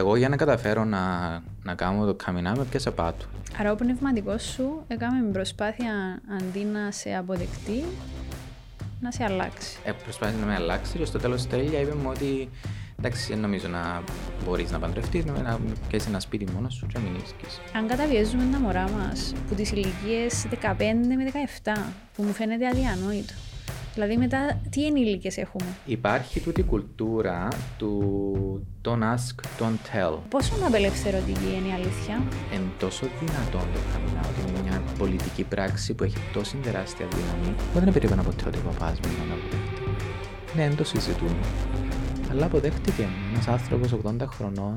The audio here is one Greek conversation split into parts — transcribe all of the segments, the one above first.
Εγώ για να καταφέρω να, να κάνω το coming out με πιάσα πάτου. Άρα ο πνευματικό σου έκαμε μια προσπάθεια αντί να σε αποδεκτεί, να σε αλλάξει. Ε, προσπάθησε να με αλλάξει και στο τέλος τέλεια είπε μου ότι εντάξει, δεν νομίζω να μπορείς να παντρευτείς, να, να πιάσεις ένα σπίτι μόνος σου και να μην ίσκεις. Αν καταβιέζουμε τα μωρά μας που τις ηλικίες 15 με 17, που μου φαίνεται αδιανόητο. Δηλαδή μετά τι ενήλικες έχουμε; Υπάρχει τούτη κουλτούρα του don't ask, don't tell. Πόσο απελευθερωτική είναι η αλήθεια; Είναι τόσο δυνατόν το coming out. Είναι μια πολιτική πράξη που έχει τόση τεράστια δύναμη. Εγώ δεν περίμενα ποτέ ότι ο παπάς μου να αποδεχτεί. Ναι, δεν το συζητούμε. Αλλά αποδέχτηκε ένας άνθρωπος 80 χρονών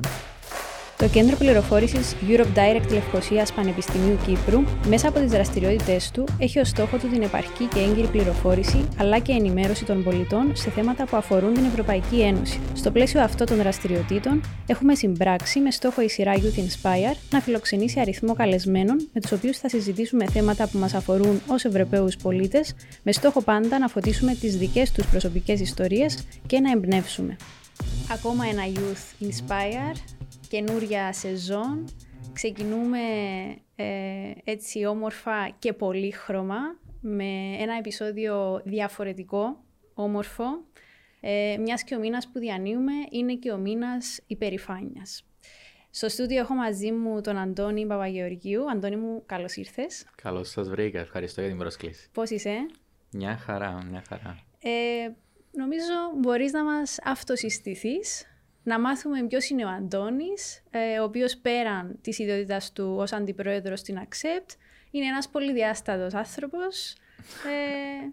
Το Κέντρο Πληροφόρησης Europe Direct Λευκοσίας Πανεπιστημίου Κύπρου, μέσα από τις δραστηριότητέ του, έχει ως στόχο του την επαρκή και έγκυρη πληροφόρηση αλλά και ενημέρωση των πολιτών σε θέματα που αφορούν την Ευρωπαϊκή Ένωση. Στο πλαίσιο αυτών των δραστηριοτήτων, έχουμε συμπράξει με στόχο η σειρά Youth Inspire να φιλοξενήσει αριθμό καλεσμένων με τους οποίους θα συζητήσουμε θέματα που μας αφορούν ως Ευρωπαίους πολίτες, με στόχο πάντα να φωτίσουμε τις δικές τους προσωπικές ιστορίες και να εμπνεύσουμε. Ακόμα ένα Youth Inspire καινούρια σεζόν. Ξεκινούμε ε, έτσι όμορφα και πολύχρωμα με ένα επεισόδιο διαφορετικό, όμορφο, ε, μιας και ο μήνας που διανύουμε είναι και ο μήνας υπερηφάνειας. Στο στούντιο έχω μαζί μου τον Αντώνη Παπαγεωργίου. Αντώνη μου, καλώς ήρθες. Καλώς σας βρήκα. Ευχαριστώ για την πρόσκληση. Πώς είσαι; Μια χαρά, μια χαρά. Ε, νομίζω μπορείς να μας αυτοσυστηθείς να μάθουμε ποιος είναι ο Αντώνης, ε, ο οποίος πέραν της ιδιότητας του ως αντιπρόεδρος στην Accept, είναι ένας πολυδιάστατος άνθρωπος. Ε...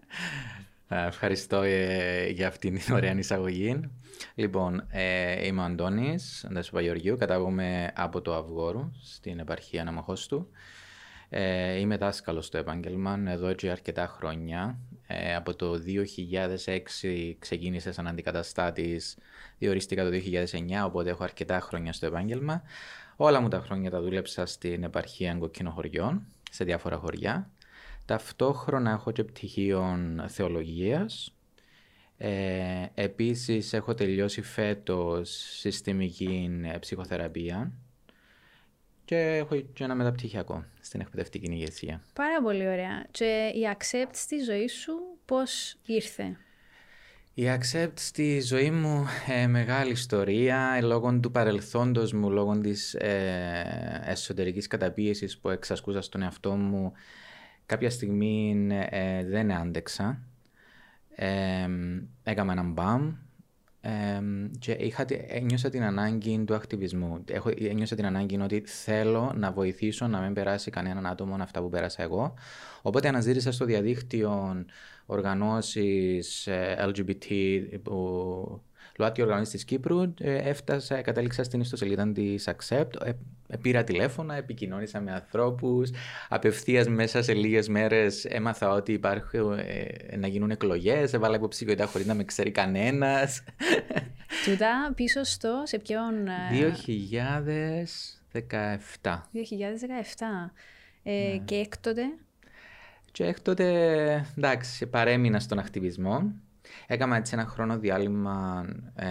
Ευχαριστώ ε, για αυτήν την ωραία εισαγωγή. Λοιπόν, ε, είμαι ο Αντώνης, Αντώνης Παγιοργίου, κατάγομαι από το Αυγόρου, στην επαρχία Αναμοχώστου. Ε, είμαι δάσκαλος στο επάγγελμα εδώ και αρκετά χρόνια. Ε, από το 2006 ξεκίνησα σαν αντικαταστάτης, διορίστηκα το 2009, οπότε έχω αρκετά χρόνια στο επάγγελμα. Όλα μου τα χρόνια τα δούλεψα στην επαρχία Κοκκινοχωριών, σε διάφορα χωριά. Ταυτόχρονα έχω και πτυχίο θεολογίας. Ε, επίσης έχω τελειώσει φέτος συστημική ψυχοθεραπεία και έχω και ένα μεταπτυχιακό στην εκπαιδευτική ηγεσία. Πάρα πολύ ωραία. Και η Accept στη ζωή σου πώς ήρθε; Η Accept στη ζωή μου ε, μεγάλη ιστορία ε, λόγω του παρελθόντος μου, λόγω της ε, εσωτερικής καταπίεσης που εξασκούσα στον εαυτό μου κάποια στιγμή ε, δεν άντεξα. Ε, έκανα έναν μπαμ, και είχα, ένιωσα την ανάγκη του ακτιβισμού. Έχω, ένιωσα την ανάγκη ότι θέλω να βοηθήσω να μην περάσει κανέναν άτομο αυτά που πέρασα εγώ. Οπότε αναζήτησα στο διαδίκτυο οργανώσεις ε, LGBT που ΛΟΑΤΚΙ οργανώσει της Κύπρου, ε, έφτασα, κατέληξα στην ιστοσελίδα της Accept, ε, πήρα τηλέφωνα, επικοινώνησα με ανθρώπους. Απευθείας μέσα σε λίγες μέρες έμαθα ότι υπάρχουν ε, να γίνουν εκλογές. Έβαλα υποψηφιότητα χωρίς να με ξέρει κανένας. Τούτα πίσω στο σε ποιον. 2017. 2017. Ε, ναι. Και έκτοτε; Και έκτοτε, εντάξει, παρέμεινα στον ακτιβισμό. Έκανα έτσι ένα χρόνο διάλειμμα. Ε,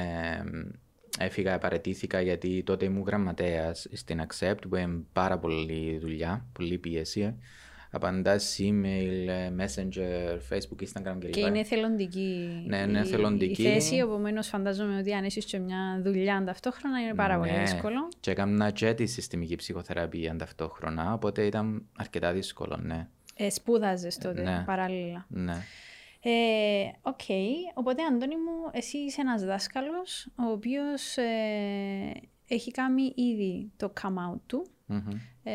έφυγα, παρετήθηκα γιατί τότε ήμουν γραμματέας στην Accept που είναι πάρα πολύ δουλειά, πολύ πίεση. Απαντά email, messenger, facebook, instagram κλπ. Και είναι εθελοντική. Ναι, είναι εθελοντική. Η, θέση, επομένως φαντάζομαι ότι αν είσαι και μια δουλειά ταυτόχρονα είναι πάρα ναι. πολύ δύσκολο. Και έκανα και τη συστημική ψυχοθεραπεία ταυτόχρονα, οπότε ήταν αρκετά δύσκολο, ναι. Ε, σπούδαζες τότε ναι. παράλληλα. Ναι. Ε, OK, okay. οπότε Αντώνη μου, εσύ είσαι ένας δάσκαλος ο οποίος ε, έχει κάνει ήδη το come out του. Mm-hmm. Ε,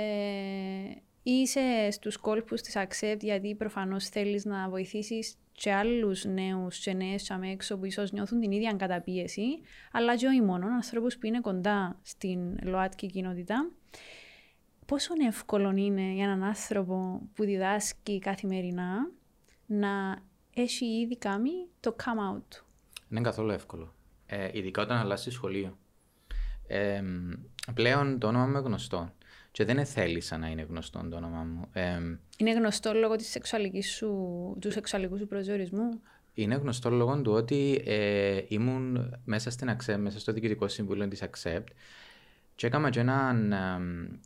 είσαι στους κόλπους της Accept γιατί προφανώς θέλεις να βοηθήσεις και άλλους νέους και νέες και έξω που ίσως νιώθουν την ίδια καταπίεση, αλλά και όχι μόνο, ανθρώπους που είναι κοντά στην ΛΟΑΤΚΙ κοινότητα. Πόσο εύκολο είναι για έναν άνθρωπο που διδάσκει καθημερινά να έχει ήδη κάνει το come out του. Είναι καθόλου εύκολο. Ε, ειδικά όταν αλλάζει σχολείο. Ε, πλέον το όνομα μου είναι γνωστό. Και δεν θέλησα να είναι γνωστό το όνομα μου. Ε, είναι γνωστό λόγω της σεξουαλικής σου, του σεξουαλικού σου προσδιορισμού; Είναι γνωστό λόγω του ότι ε, ήμουν μέσα στην Accept, μέσα στο διοικητικό συμβούλιο της Accept Και έκανα και έναν,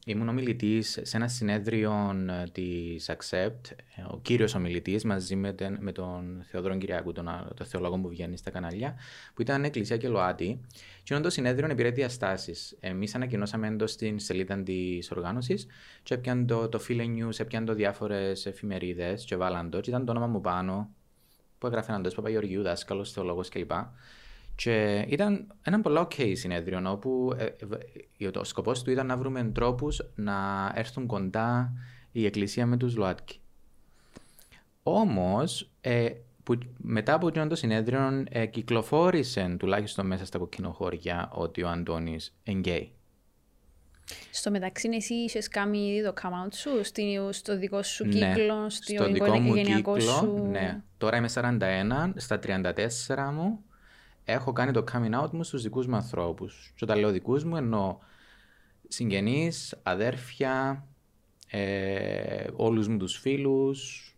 ήμουν ομιλητής σε ένα συνέδριο ε, της Accept, ε, ο κύριος ομιλητής μαζί με, τον, με τον Θεοδρόν Κυριακού, τον, τον θεολόγο που βγαίνει στα κανάλια, που ήταν Εκκλησία και ΛΟΑΤΗ. Και το συνέδριο πήρε διαστάσεις. Εμείς ανακοινώσαμε εντός στην σελίδα της οργάνωσης, και έπιαν το, το Φίλε News, έπιαν το διάφορες εφημερίδες, και βάλαν το, και ήταν το όνομα μου πάνω, που έγραφε έναν Παπαγεωργίου, δάσκαλος, θεολόγος κλπ. Και ήταν ένα πολύ ok συνέδριο όπου ε, ε, ο σκοπός του ήταν να βρούμε τρόπους να έρθουν κοντά η Εκκλησία με τους ΛΟΑΤΚΙ. Όμως, ε, μετά από το συνέδριο, ε, κυκλοφόρησε τουλάχιστον μέσα στα κοκκινοχώρια ότι ο Αντώνης είναι γκέι. Στο μεταξύ, εσύ είχες κάνει ήδη το come out σου, στο δικό σου ναι, κύκλο, στο δικό μου κύκλο, σου; Ναι. Τώρα είμαι 41, στα 34 μου έχω κάνει το coming out μου στους δικούς μου ανθρώπους. Και όταν λέω δικούς μου εννοώ συγγενείς, αδέρφια, ε, όλους μου τους φίλους.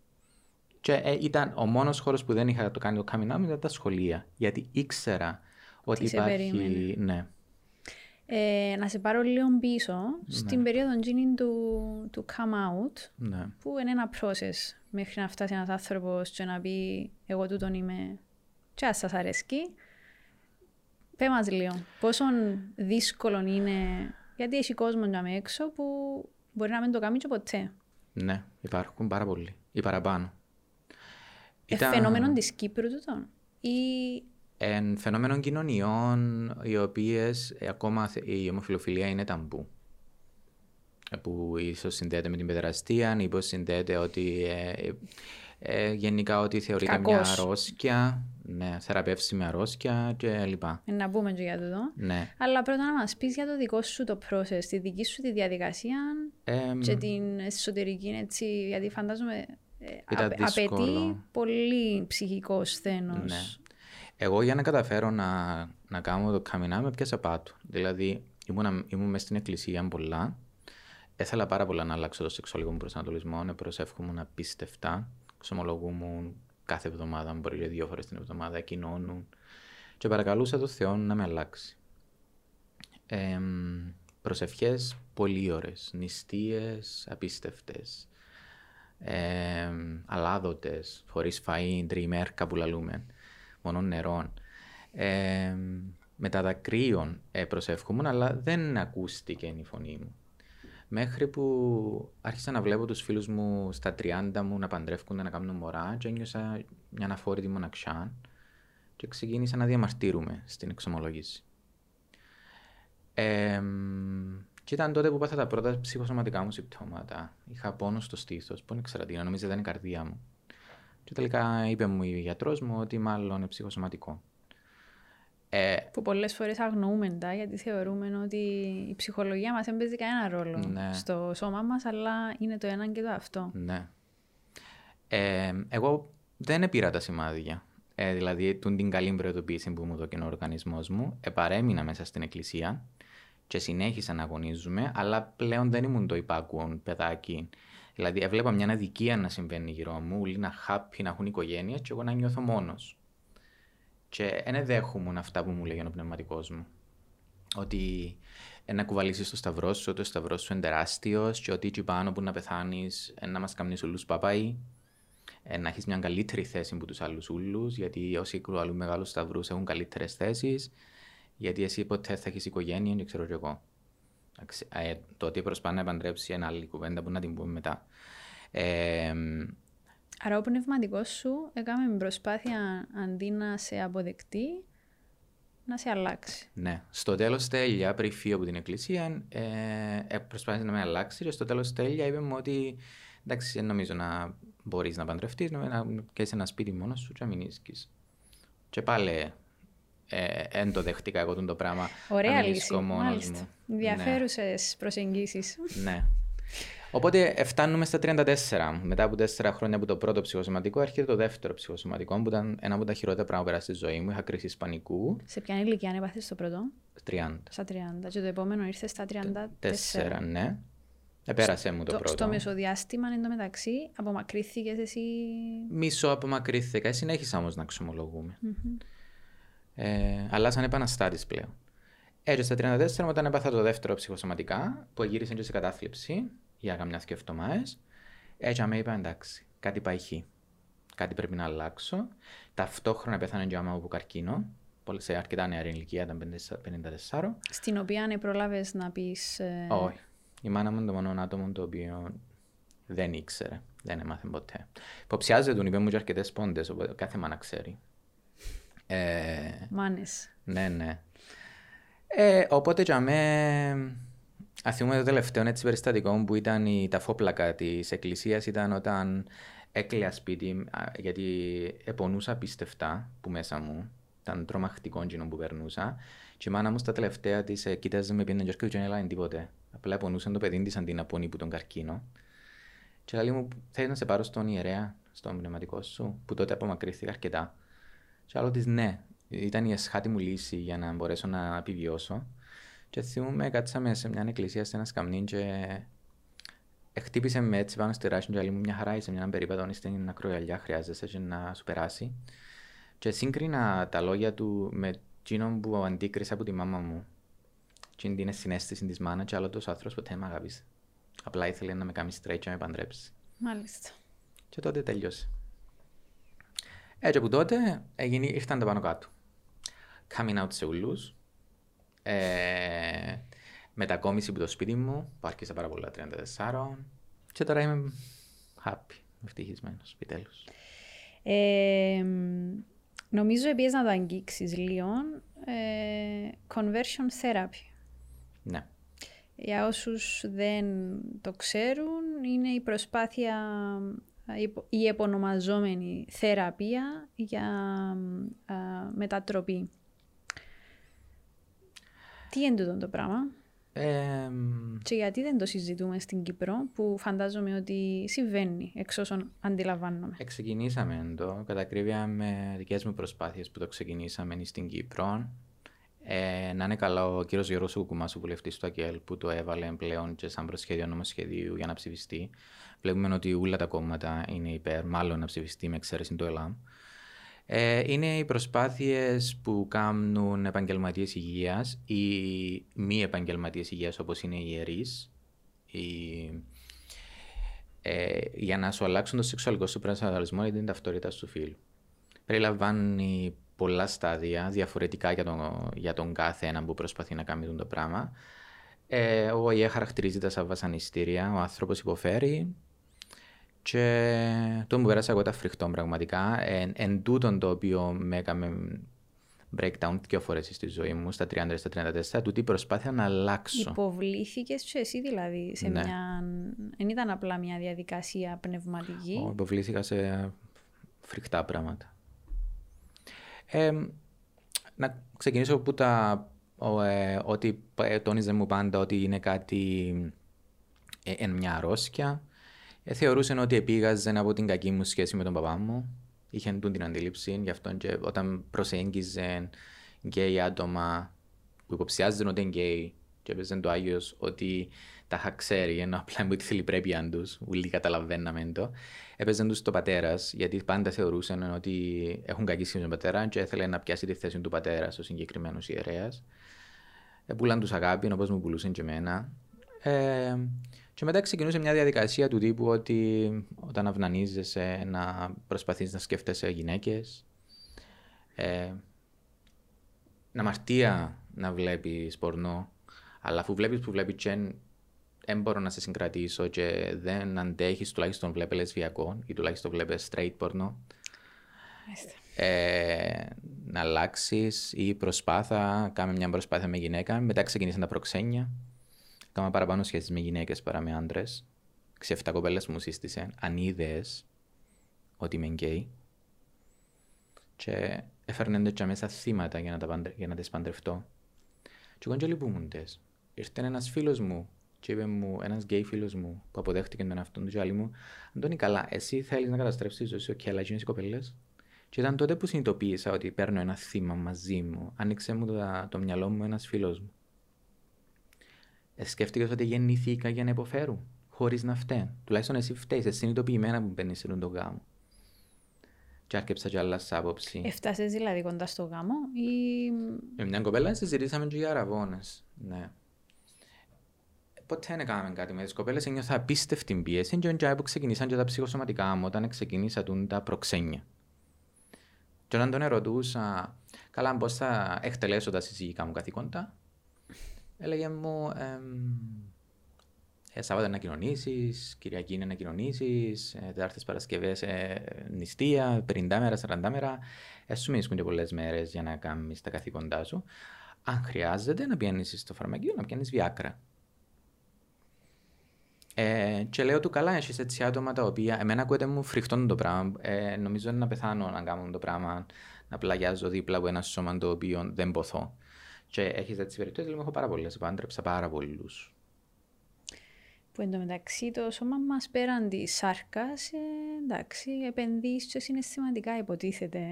Και ε, ήταν ο μόνος χώρος που δεν είχα το κάνει το coming out ήταν τα σχολεία. Γιατί ήξερα ότι Τι υπάρχει... Ναι. Ε, να σε πάρω λίγο πίσω, ναι. στην περίοδο του, του come out, ναι. που είναι ένα process μέχρι να φτάσει ένας άνθρωπος και να πει εγώ τούτον είμαι και ας σας αρέσκει. Πέ μας λίγο, πόσο δύσκολο είναι, γιατί έχει κόσμο για με έξω που μπορεί να μην το κάνει και ποτέ. Ναι, υπάρχουν πάρα πολλοί, ή παραπάνω. Ε, Ήταν... Φαινόμενο της Κύπρου τούτο ή... Εν φαινόμενο κοινωνιών οι οποίες ε, ακόμα η ομοφιλοφιλία είναι ταμπού. Ε, που ίσως συνδέεται με την παιδεραστία, ή συνδέεται ότι ε, ε, γενικά ότι θεωρείται Κακός. μια αρρώστια, ναι, θεραπεύσιμη αρρώστια και λοιπά. Ε, να πούμε και για το Ναι. Αλλά πρώτα να μας πεις για το δικό σου το process, τη δική σου τη διαδικασία ε, και την εσωτερική έτσι, γιατί φαντάζομαι ε, απαιτεί πολύ ψυχικό σθένος. Ναι. Εγώ για να καταφέρω να, να κάνω το καμινά με πιάσα πάτου. Δηλαδή ήμουν, ήμουν μέσα στην εκκλησία πολλά. Έθελα πάρα πολλά να αλλάξω το σεξουαλικό μου προσανατολισμό, να προσεύχομαι απίστευτα ξομολογούμουν κάθε εβδομάδα, μπορεί δύο φορές την εβδομάδα, κοινώνουν. Και παρακαλούσα το Θεό να με αλλάξει. Ε, προσευχές πολύ ώρες, νηστείες απίστευτες, ε, αλάδοτες, χωρίς φαΐ, τριμέρκα που λαλούμε, μόνο νερών. Ε, με τα δακρύων ε, προσεύχομαι, αλλά δεν ακούστηκε η φωνή μου. Μέχρι που άρχισα να βλέπω τους φίλους μου στα 30 μου να παντρεύκονται, να κάνουν μωρά και ένιωσα μια αναφόρητη μοναξιά και ξεκίνησα να διαμαρτύρουμε στην εξομολόγηση. Ε, και ήταν τότε που πάθα τα πρώτα ψυχοσωματικά μου συμπτώματα. Είχα πόνος στο στήθος, που δεν ήξερα τι να νομίζω ήταν η καρδιά μου. Και τελικά είπε μου η γιατρός μου ότι μάλλον είναι ψυχοσωματικό. Ε, που πολλές φορές αγνοούμε τα γιατί θεωρούμε ότι η ψυχολογία μας δεν παίζει κανένα ρόλο ναι. στο σώμα μας αλλά είναι το ένα και το αυτό. Ναι. Ε, εγώ δεν πήρα τα σημάδια. Ε, δηλαδή, την καλή προειδοποίηση που μου δόκινε ο οργανισμός μου, επαρέμεινα μέσα στην εκκλησία και συνέχισα να αγωνίζουμε, αλλά πλέον δεν ήμουν το υπάκουον παιδάκι. Δηλαδή, έβλεπα μια αδικία να συμβαίνει γύρω μου, όλοι να χάπι, να έχουν οικογένειε και εγώ να νιώθω μόνος. Και δεν δέχομαι αυτά που μου λέει ο πνευματικός μου. Ότι να κουβαλήσεις το σταυρό σου, ότι ο σταυρός σου είναι τεράστιος, και ότι εκεί πάνω που να πεθάνεις, να μας κάνει όλου παπάι, να έχεις μια καλύτερη θέση από τους άλλους ούλους, γιατί όσοι κουβαλούν μεγάλους σταυρούς έχουν καλύτερες θέσεις, γιατί εσύ ποτέ θα έχεις οικογένεια, δεν ξέρω κι εγώ. Ε, το ότι προσπάθει να επαντρέψει ένα άλλη κουβέντα που να την πούμε μετά. Ε, Άρα ο πνευματικό σου έκαμε προσπάθεια αντί να σε αποδεκτεί, να σε αλλάξει. Ναι. Στο τέλος τέλεια, πριν φύγω από την εκκλησία, ε, ε, προσπάθησε να με αλλάξει και στο τέλος τέλεια είπε μου ότι εντάξει, δεν νομίζω να μπορείς να παντρευτείς, να, να πιάσει ένα σπίτι μόνος σου και να μην ίσκεις. Και πάλι δεν ε, το δεχτήκα εγώ το πράγμα. Ωραία λύση, μάλιστα. Ενδιαφέρουσε ναι. προσεγγίσεις. Ναι. Οπότε φτάνουμε στα 34. Μετά από 4 χρόνια από το πρώτο ψυχοσωματικό, έρχεται το δεύτερο ψυχοσωματικό, που ήταν ένα από τα χειρότερα πράγματα που στη ζωή μου. Είχα κρίση πανικού. Σε ποια ηλικία έπαθες το πρώτο, 30. Στα 30. Και το επόμενο ήρθε στα 34. 4, ναι. Επέρασε μου το, το πρώτο. Στο μεσοδιάστημα εν τω μεταξύ, απομακρύνθηκε εσύ; Μισό απομακρύνθηκα. Συνέχισα όμως να ξομολογούμε. Mm-hmm. Ε, αλλά σαν επαναστάτης πλέον. Έτσι στα 34 όταν έπαθα το δεύτερο ψυχοσωματικά, που γύρισε και σε κατάθλιψη για καμιά και εβδομάδες, έτσι με είπα εντάξει, κάτι πάει χει. Κάτι πρέπει να αλλάξω. Ταυτόχρονα πέθανε και άμα από καρκίνο, σε αρκετά νεαρή ηλικία, ήταν 54. Στην οποία αν προλάβες να πεις. Ε... Όχι. Η μάνα μου είναι το μόνο άτομο το οποίο δεν ήξερε. Δεν έμαθε ποτέ. Υποψιάζεται τον, είπε μου και αρκετές πόντες, οπότε κάθε μάνα ξέρει. Ε, Μάνες. Ναι, ναι. Ε, οπότε για με... Αθιούμε το τελευταίο έτσι, περιστατικό που ήταν η ταφόπλακα της εκκλησίας ήταν όταν έκλαια σπίτι γιατί επονούσα πιστευτά που μέσα μου. Ήταν τρομακτικό εκείνο που περνούσα. Και η μάνα μου στα τελευταία της ε, κοίταζε με πίνει και δεν έλαβε τίποτε. Απλά επονούσε το παιδί της αντί να πονεί που τον καρκίνο. Και λέει μου, θέλεις να σε πάρω στον ιερέα, στον πνευματικό σου, που τότε απομακρύθηκα αρκετά. Και άλλο της ναι, ήταν η εσχάτη μου λύση για να μπορέσω να επιβιώσω. Και θυμούμαι, κάτσαμε σε μια εκκλησία σε ένα σκαμνί και χτύπησε με έτσι πάνω στη ράση και λέει μου μια χαρά είσαι μια περίπατο στην ακρογιαλιά χρειάζεσαι και να σου περάσει. Και σύγκρινα τα λόγια του με εκείνον που αντίκρισα από τη μάμα μου. Και είναι συνέστηση της μάνα και άλλο τόσος άνθρωπος ποτέ με αγάπησε. Απλά ήθελε να με κάνει straight και να με παντρέψεις. Μάλιστα. Και τότε τελειώσε. Έτσι από τότε έγινε, ήρθαν τα πάνω κάτω. Coming out σε ούλους. Ε, μετακόμιση από το σπίτι μου, που άρχισα πάρα πολλά 34. Και τώρα είμαι happy, ευτυχισμένος, επιτέλους. Ε, νομίζω επίσης να το αγγίξεις λίγο. Ε, conversion therapy. Ναι. Για όσους δεν το ξέρουν, είναι η προσπάθεια, η επωνομαζόμενη θεραπεία για μετατροπή. Τι είναι τούτο το πράγμα; Ε, και γιατί δεν το συζητούμε στην Κύπρο, που φαντάζομαι ότι συμβαίνει, εξ όσων αντιλαμβάνομαι. Ξεκινήσαμε το, κατά ακρίβεια με δικές μου προσπάθειες που το ξεκινήσαμε στην Κύπρο. Ε, να είναι καλά ο κύριος Γιώργος Κουκουμά, ο βουλευτής του ΑΚΕΛ, που το έβαλε πλέον και σαν προσχέδιο νομοσχεδίου για να ψηφιστεί. Βλέπουμε ότι όλα τα κόμματα είναι υπέρ, μάλλον να ψηφιστεί με εξαίρεση το ΕΛΑΜ. Ε, είναι οι προσπάθειες που κάνουν επαγγελματίες υγείας ή μη επαγγελματίες υγείας, όπως είναι οι ιερείς, ε, για να σου αλλάξουν το σεξουαλικό σου προσανατολισμό ή την ταυτότητα του φίλου. Περιλαμβάνει πολλά στάδια διαφορετικά για τον, για τον κάθε ένα που προσπαθεί να κάνει το πράγμα. Ε, ο ΟΗΕ χαρακτηρίζεται σαν βασανιστήρια, ο άνθρωπος υποφέρει. Και το μου πέρασα εγώ τα φρικτό πραγματικά. Εν, εν τούτον το οποίο με έκαμε breakdown δύο φορές στη ζωή μου, στα 30 στα 34, τούτη προσπάθεια να αλλάξω. Υποβλήθηκες και εσύ δηλαδή σε ναι. μια. Δεν ήταν απλά μια διαδικασία πνευματική; Oh, υποβλήθηκα σε φρικτά πράγματα. Ε, να ξεκινήσω από τα ε, ότι ε, τόνιζε μου πάντα ότι είναι κάτι ε, εν μια αρρώστια. Ε, θεωρούσε ότι επήγαζε από την κακή μου σχέση με τον παπά μου. Είχε την αντίληψη, γι' αυτό και όταν προσέγγιζε γκέι άτομα που υποψιάζονταν ότι είναι γκέι και έπαιζε το Άγιος ότι τα είχα ξέρει, ενώ απλά που τη θηλυπρέπεια τους, ούλοι καταλαβαίναμε το. Έπαιζε τους το πατέρας, γιατί πάντα θεωρούσαν ότι έχουν κακή σχέση με τον πατέρα και ήθελε να πιάσει τη θέση του πατέρας ο συγκεκριμένος ιερέας. Πούλαν τους αγάπη, όπως μου πουλούσαν και εμένα. Ε, και μετά ξεκινούσε μια διαδικασία του τύπου ότι όταν αυνανίζεσαι να προσπαθείς να σκέφτεσαι γυναίκες. Ε, να μαρτία να βλέπεις πορνό, αλλά αφού βλέπεις που βλέπεις και δεν μπορώ να σε συγκρατήσω και δεν αντέχεις τουλάχιστον βλέπε λεσβιακό ή τουλάχιστον βλέπε straight πορνό. Ε, να αλλάξεις ή προσπάθα, κάμε μια προσπάθεια με γυναίκα. Μετά ξεκινήσαν τα προξένια. Κάμα παραπάνω σχέσεις με γυναίκες παρά με άντρες. Έξι-εφτά κοπέλες μου σύστησε ανίδεες ότι είμαι γκέι. Και έφερνε το μέσα θύματα για να, τα για να τις παντρευτώ. Και εγώ και λυπούμουν Ήρθε ένας φίλος μου και είπε μου, ένας γκέι φίλος μου που αποδέχτηκε τον εαυτόν του και μου Αντώνη καλά, εσύ θέλεις να καταστρέψεις τη ζωή σου, και αλλά οι κοπέλες. Και ήταν τότε που συνειδητοποίησα ότι παίρνω ένα θύμα μαζί μου. Άνοιξε μου το, το μυαλό μου ένας φίλος μου. Ε, σκέφτηκες ότι γεννήθηκα για να υποφέρω, χωρίς να φταίω. Τουλάχιστον εσύ φταίεις, εσύ συνειδητοποιημένα που μπαίνεις σε τον γάμο. και άρκεψα και άλλας άποψη. Έφτασες δηλαδή κοντά στο γάμο ή... Με μια κοπέλα συζητήσαμε και για αραβώνες. Ναι. Ποτέ δεν έκαναμε κάτι με τις κοπέλες, ένιωθα απίστευτη πίεση και όταν ξεκινήσαν και τα ψυχοσωματικά μου, όταν ξεκινήσα τα προξένια. Και όταν τον ερωτούσα, καλά πώς θα εκτελέσω τα συζυγικά μου καθήκοντα, έλεγε μου, ε, Σάββατο να κοινωνήσει, Κυριακή είναι να κοινωνήσει, ε, Τετάρτε Παρασκευές ε, νηστεία, 50 μέρα, 40 μέρα. Έσου μην και πολλές μέρες για να κάνεις τα καθήκοντά σου. Αν χρειάζεται να πιάνεις στο φαρμακείο, να πιάνεις βιάκρα. Ε, και λέω του καλά, έχεις έτσι άτομα τα οποία εμένα ακούεται μου φρικτό το πράγμα. Ε, νομίζω είναι να πεθάνω να κάνω το πράγμα, να πλαγιάζω δίπλα από ένα σώμα το οποίο δεν ποθώ. Και έχεις έτσι περιπτώσεις, λέω, έχω πάρα πολλές. Πάντρεψα πάρα πολλούς που εντωμεταξύ το σώμα μας πέραν της σάρκας, ε, εντάξει, επενδύει στο συναισθηματικά υποτίθεται.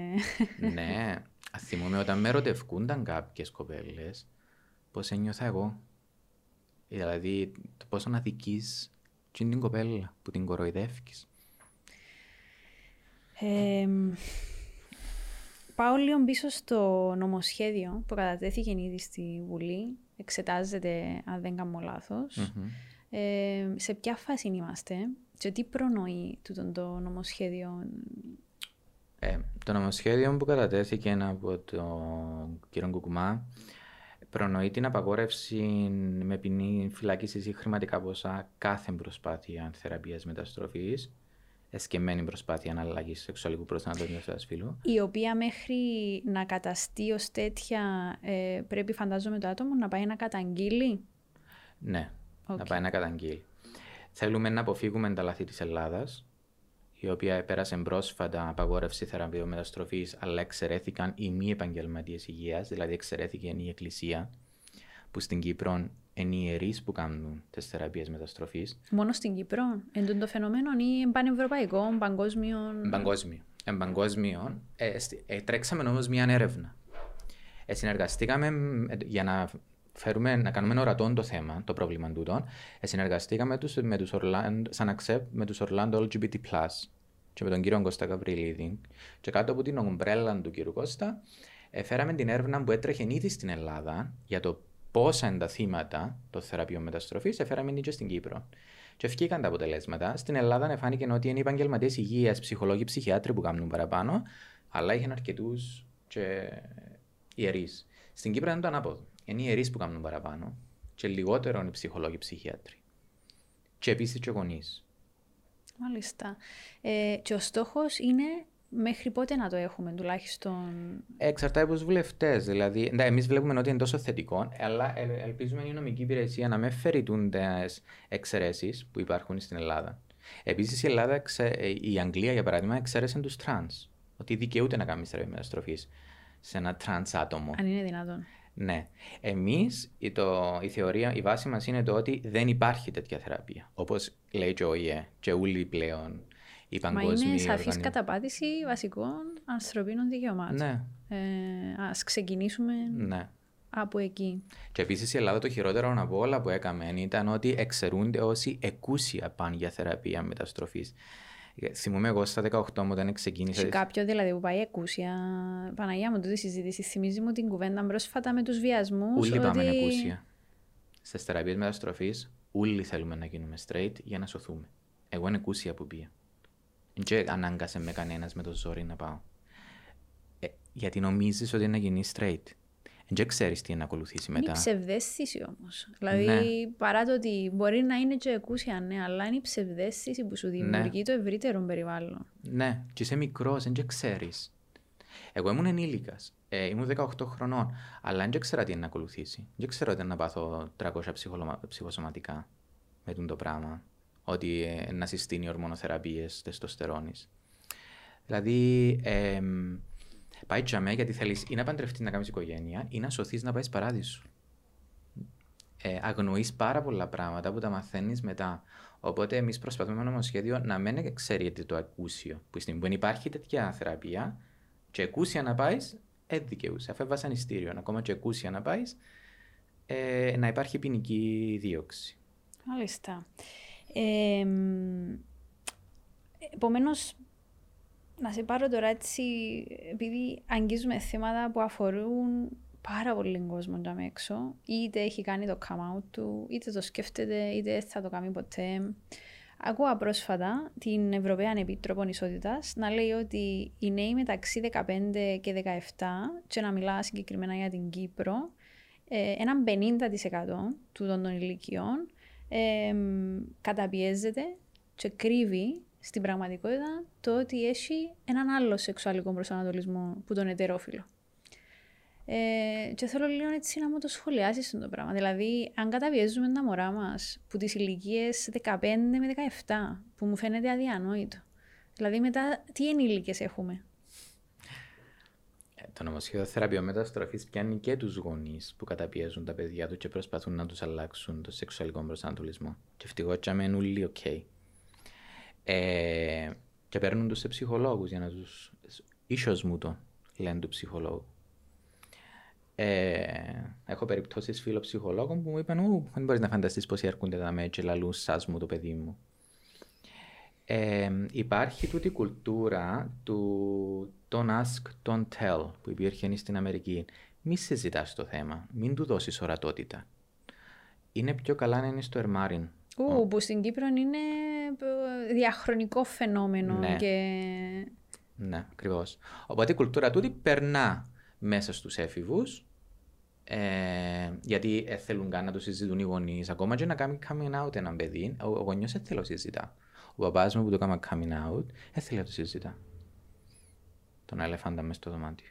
ναι, θυμούμαι όταν με ερωτευκούνταν κάποιες κοπέλες, πώς ένιωθα εγώ. Δηλαδή, το πόσο να αδική την κοπέλα που την κοροϊδεύει. Ε, πάω λίγο πίσω στο νομοσχέδιο που κατατέθηκε ήδη στη Βουλή. Εξετάζεται, αν δεν κάνω ε, σε ποια φάση είμαστε και τι προνοεί τούτο το νομοσχέδιο; Ε, το νομοσχέδιο που κατατέθηκε από τον κύριο Κουκουμά προνοεί την απαγόρευση με ποινή φυλάκισης ή χρηματικά ποσά κάθε προσπάθεια θεραπείας μεταστροφής εσκεμμένη προσπάθεια αναλλαγής σεξουαλικού προσανατολισμού σε φύλου. Η οποία μέχρι να καταστεί ως τέτοια ε, πρέπει φαντάζομαι το άτομο να πάει να καταγγείλει; Ναι, okay. να πάει να καταγγείλει. Θέλουμε να αποφύγουμε τα λάθη της Ελλάδας, η οποία πέρασε πρόσφατα απαγόρευση θεραπείων μεταστροφή, αλλά εξαιρέθηκαν οι μη επαγγελματίες υγείας, δηλαδή εξαιρέθηκε η Εκκλησία, που στην Κύπρο είναι οι ιερείς που κάνουν τις θεραπείες μεταστροφής. Μόνος στην Κύπρο, εντούν το φαινόμενο ή πανευρωπαϊκό, παγκόσμιο. Παγκόσμιο. Εμπαγκόσμιο. Ε, ε, τρέξαμε όμως μια έρευνα. Ε, συνεργαστήκαμε για να φέρουμε, να κάνουμε ορατό το θέμα, το πρόβλημα τούτο, ε, συνεργαστήκαμε τους, με τους Orlando, σαν accept με τους Orlando LGBT+, και με τον κύριο Κώστα Καβριλίδη. Και κάτω από την ομπρέλα του κύριου Κώστα, ε, φέραμε την έρευνα που έτρεχε ήδη στην Ελλάδα για το πόσα είναι τα θύματα των θεραπείων μεταστροφής, έφεραμε και στην Κύπρο. Και ευκήκαν τα αποτελέσματα. Στην Ελλάδα φάνηκε ότι είναι οι επαγγελματίες υγείας, ψυχολόγοι, ψυχιάτροι που κάνουν παραπάνω, αλλά είχαν αρκετούς και ιερείς. Στην Κύπρο ήταν το ανάποδο είναι οι ιερείς που κάνουν παραπάνω και λιγότερο είναι οι ψυχολόγοι οι ψυχίατροι. Και επίσης και γονείς. Μάλιστα. Ε, και ο στόχος είναι μέχρι πότε να το έχουμε τουλάχιστον; Εξαρτάται από τους βουλευτές. Δηλαδή, εμείς βλέπουμε ότι είναι τόσο θετικό, αλλά ελπίζουμε η νομική υπηρεσία να μη φέρει τις εξαιρέσεις που υπάρχουν στην Ελλάδα. Επίσης, η Ελλάδα, η Αγγλία για παράδειγμα, εξαίρεσε τους τρανς. Ότι δικαιούται να κάνει θεραπεία μεταστροφής σε ένα τρανς άτομο. Αν είναι δυνατόν. Ναι. Εμείς, η, η θεωρία, η βάση μας είναι το ότι δεν υπάρχει τέτοια θεραπεία. Όπως λέει και ο ΟΗΕ, και όλοι πλέον οι παγκόσμιοι. Μα είναι σαφής καταπάτηση βασικών ανθρωπίνων δικαιωμάτων. Ναι. Ε, Α ξεκινήσουμε ναι. από εκεί. Και επίσης η Ελλάδα το χειρότερο από όλα που έκαμε ήταν ότι εξαιρούνται όσοι εκούσια πάνε για θεραπεία μεταστροφής. Θυμούμαι εγώ στα 18 μου όταν ξεκίνησα. Σε κάποιο δηλαδή που πάει εκούσια. Παναγία μου, τούτη συζήτηση. Θυμίζει μου την κουβέντα πρόσφατα με τους βιασμούς. Όλοι ότι... πάμε εκούσια. Στις θεραπείες μεταστροφής, όλοι θέλουμε να γίνουμε straight για να σωθούμε. Εγώ είναι εκούσια που πήγα. Δεν ανάγκασε με κανένας με το ζόρι να πάω. Ε, γιατί νομίζεις ότι είναι να γίνεις straight. Δεν ξέρεις τι να ακολουθήσει μετά. Είναι ψευδέστηση όμως. Δηλαδή, ναι. παρά το ότι μπορεί να είναι και εκούσια, ναι, αλλά είναι η ψευδέστηση που σου δημιουργεί ναι. το ευρύτερο περιβάλλον. Ναι, και είσαι μικρός, δεν ξέρεις. Εγώ ήμουν ενήλικας. Ε, ήμουν 18 χρονών, αλλά δεν ξέρα τι είναι να ακολουθήσει. Δεν ξέρω ότι να πάθω 300 ψυχοσωματικά με το πράγμα. Ότι ε, να συστήνει ορμονοθεραπείες τεστοστερόνη. Δηλαδή, ε, Πάει τσαμέ γιατί θέλεις ή να παντρευτείς να κάνεις οικογένεια ή να σωθείς να πάεις παράδεισο. Ε, Αγνοείς πάρα πολλά πράγματα που τα μαθαίνεις μετά. Οπότε εμείς προσπαθούμε με νομοσχέδιο να μην ξέρετε το ακούσιο. Που στην που υπάρχει τέτοια θεραπεία, και ακούσια να πάεις, ε, δικαιούσε. Αφού βασανιστήριο, ακόμα και ακούσια να πάεις, ε, να υπάρχει ποινική δίωξη. Μάλιστα. Ε, Επομένως, να σε πάρω τώρα έτσι, επειδή αγγίζουμε θέματα που αφορούν πάρα πολύ κόσμο για έξω, είτε έχει κάνει το come out του, είτε το σκέφτεται, είτε θα το κάνει ποτέ. Ακούω πρόσφατα την Ευρωπαία Επίτροπο Ισότητας να λέει ότι οι νέοι μεταξύ 15 και 17, και να μιλά συγκεκριμένα για την Κύπρο, ε, έναν 50% του των ηλικιών ε, καταπιέζεται και κρύβει στην πραγματικότητα το ότι έχει έναν άλλο σεξουαλικό προσανατολισμό που τον ετερόφιλο. Ε, και θέλω λίγο έτσι να μου το σχολιάσεις το πράγμα. Δηλαδή, αν καταβιέζουμε τα μωρά μας που τις ηλικίες 15 με 17, που μου φαίνεται αδιανόητο. Δηλαδή, μετά τι ενήλικες έχουμε; Ε, το νομοσχέδιο θεραπείο μεταστροφής πιάνει και τους γονείς που καταπιέζουν τα παιδιά τους και προσπαθούν να τους αλλάξουν το σεξουαλικό προσανατολισμό. Και ευτυχώς και όλοι οκ. Okay. Ε, και παίρνουν τους σε ψυχολόγους για να τους. ίσως μου το λένε του ψυχολόγου. Ε, έχω περιπτώσεις φίλων ψυχολόγων που μου είπαν: Ού, δεν μπορείς να φανταστείς πώ έρχονται τα μέτια, λαλού σας μου το παιδί μου. Ε, υπάρχει τούτη κουλτούρα του don't ask, don't tell που υπήρχε στην Αμερική. Μη συζητάς το θέμα, μην του δώσεις ορατότητα. Είναι πιο καλά να είναι στο ερμάριν. Ού, που στην Κύπρο είναι διαχρονικό φαινόμενο. Ναι, και... ναι ακριβώς. Οπότε η κουλτούρα τούτη περνά μέσα στους έφηβους ε, γιατί ε, θέλουν καν να το συζητούν οι γονείς. Ακόμα και να κάνει coming out έναν παιδί, ο, ο γονιός δεν θέλει να συζητά. Ο παπά μου που το κάνει coming out, δεν θέλει να το συζητά. Τον ελεφάντα μέσα στο δωμάτιο.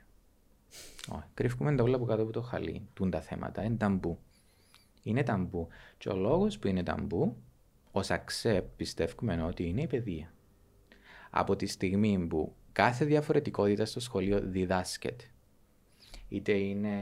Όχι. Κρύφουμε τα όλα από κάτω από το χαλί. Τούν τα θέματα. Είναι ταμπού. Είναι ταμπού. Και ο λόγος που είναι ταμπού, ω accept πιστεύουμε ότι είναι η παιδεία. Από τη στιγμή που κάθε διαφορετικότητα στο σχολείο διδάσκεται, είτε είναι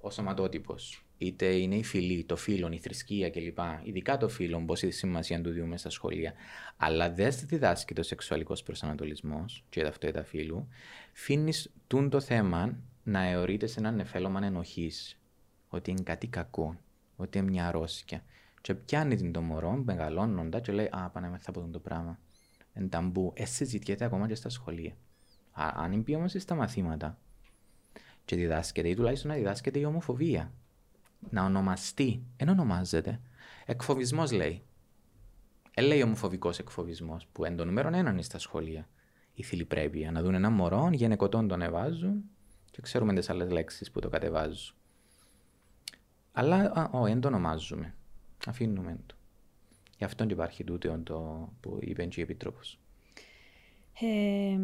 ο σωματότυπος. Είτε είναι η φυλή, το φίλο, η θρησκεία κλπ. Ειδικά το φίλο, πώς η σημασία του διούμε στα σχολεία. Αλλά δεν διδάσκεται ο σεξουαλικός προσανατολισμός και η ταυτότητα φίλου. Φύνεις τούν το θέμα να αιωρείται σε έναν νεφέλωμα ενοχής. Ότι είναι κάτι κακό. Ότι είναι μια αρρώστια. Και πιάνει την το μωρό, μεγαλώνοντα, και λέει: Α, πάνε μέσα από το πράγμα. Εν ταμπού. Ε, συζητιέται ακόμα και στα σχολεία. Α, αν πει όμω στα μαθήματα, και διδάσκεται ή τουλάχιστον να διδάσκεται η ομοφοβία. Να ονομαστεί. Εν ονομάζεται. Εκφοβισμός λέει. Ε, λέει ομοφοβικός εκφοβισμός που εν το νούμερο έναν είναι στα σχολεία. Η θηλυπρέπεια. Να δουν ένα μωρό, γενεκοτών τον εβάζουν και ξέρουμε τις άλλες λέξεις που το κατεβάζουν. Αλλά, όχι, δεν το ονομάζουμε. Αφήνουμε το. Γι' αυτό και υπάρχει τούτο το που είπε και η Επίτροπος. Ε,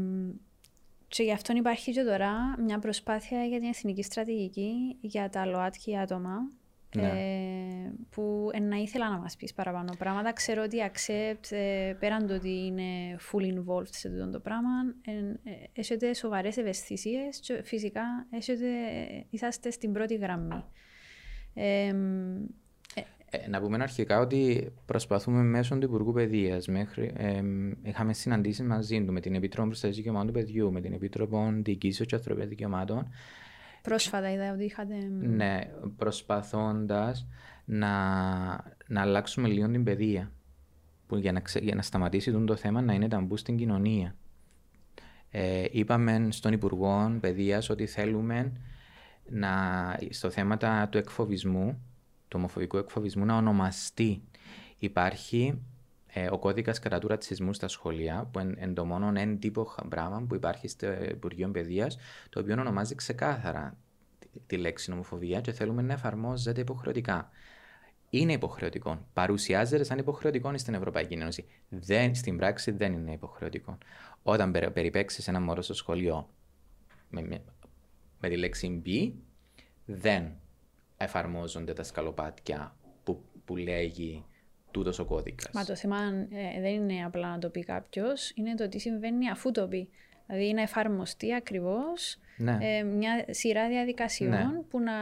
και γι' αυτό υπάρχει και τώρα μια προσπάθεια για την εθνική στρατηγική για τα ΛΟΑΤΚΙ άτομα. Ναι. Ε, που να ήθελα να μας πεις παραπάνω πράγματα. Ξέρω ότι Accept, ε, πέραν το ότι είναι full involved σε αυτό το πράγμα, ε, έχετε σοβαρές ευαισθησίες και φυσικά έχετε, είσαστε στην πρώτη γραμμή. Ε, ε, να πούμε αρχικά ότι προσπαθούμε μέσω του Υπουργού Παιδείας. Ε, είχαμε συναντήσεις μαζί του με την Επιτροπή Προστασίας Δικαιωμάτων του Παιδιού, με την Επιτροπή Διοικήσεως και Ανθρωπίνων Δικαιωμάτων. Πρόσφατα είδα ότι είχατε. Ναι, προσπαθώντας να, να αλλάξουμε λίγο την παιδεία. Που για, να, για να σταματήσει το θέμα να είναι ταμπού στην κοινωνία. Ε, είπαμε στον Υπουργό Παιδείας ότι θέλουμε να, στο θέμα του εκφοβισμού του ομοφοβικού εκφοβισμού να ονομαστεί. Υπάρχει ε, ο κώδικας κατά του ρατσισμού στα σχολεία, που εν, το μόνο ένα τύπο πράγμα που υπάρχει στο Υπουργείο Παιδείας, το οποίο ονομάζει ξεκάθαρα τη, λέξη νομοφοβία και θέλουμε να εφαρμόζεται υποχρεωτικά. Είναι υποχρεωτικό. Παρουσιάζεται σαν υποχρεωτικό στην Ευρωπαϊκή Ένωση. Δεν, στην πράξη δεν είναι υποχρεωτικό. Όταν περιπέξεις ένα μωρό στο σχολείο με, με, με τη λέξη B, δεν εφαρμόζονται τα σκαλοπάτια που, που λέγει τούτος ο κώδικας. Μα το θέμα ε, δεν είναι απλά να το πει κάποιος, είναι το τι συμβαίνει αφού το πει. Δηλαδή να εφαρμοστεί ακριβώς ναι. ε, μια σειρά διαδικασιών ναι. που να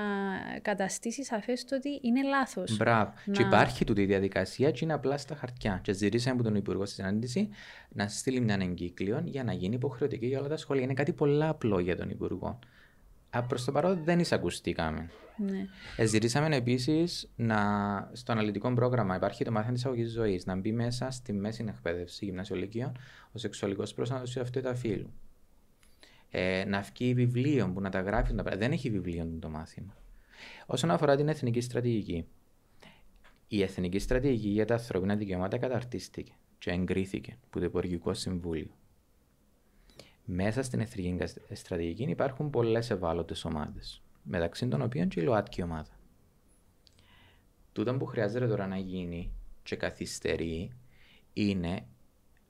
καταστήσει σαφές το ότι είναι λάθος. Μπράβο. Να... Και υπάρχει τούτη η διαδικασία και είναι απλά στα χαρτιά. Και ζητήσαμε από τον Υπουργό στη συνάντηση να στείλει μια εγκύκλιο για να γίνει υποχρεωτική για όλα τα σχόλια. Είναι κάτι πολύ απλό για τον Υπουργό. Προς το παρόν δεν εισακουστήκαμε. Ναι. Ε, ζητήσαμε επίσης να στο αναλυτικό πρόγραμμα υπάρχει το μάθημα της αγωγής ζωής να μπει μέσα στη μέση εκπαίδευση γυμνασιολικίων ο σεξουαλικός προσανατολισμός αυτού φύλου. Ε, να βγει βιβλίο που να τα γράφεις. Δεν έχει βιβλίο το μάθημα. Όσον αφορά την εθνική στρατηγική, η εθνική στρατηγική για τα ανθρώπινα δικαιώματα καταρτίστηκε και εγκρίθηκε από το Υπουργικό Συμβούλιο. Μέσα στην εθνική στρατηγική υπάρχουν πολλές ευάλωτες ομάδες, μεταξύ των οποίων και η ΛΟΑΤΚΙ ομάδα. Τούτο που χρειάζεται τώρα να γίνει και καθυστερεί είναι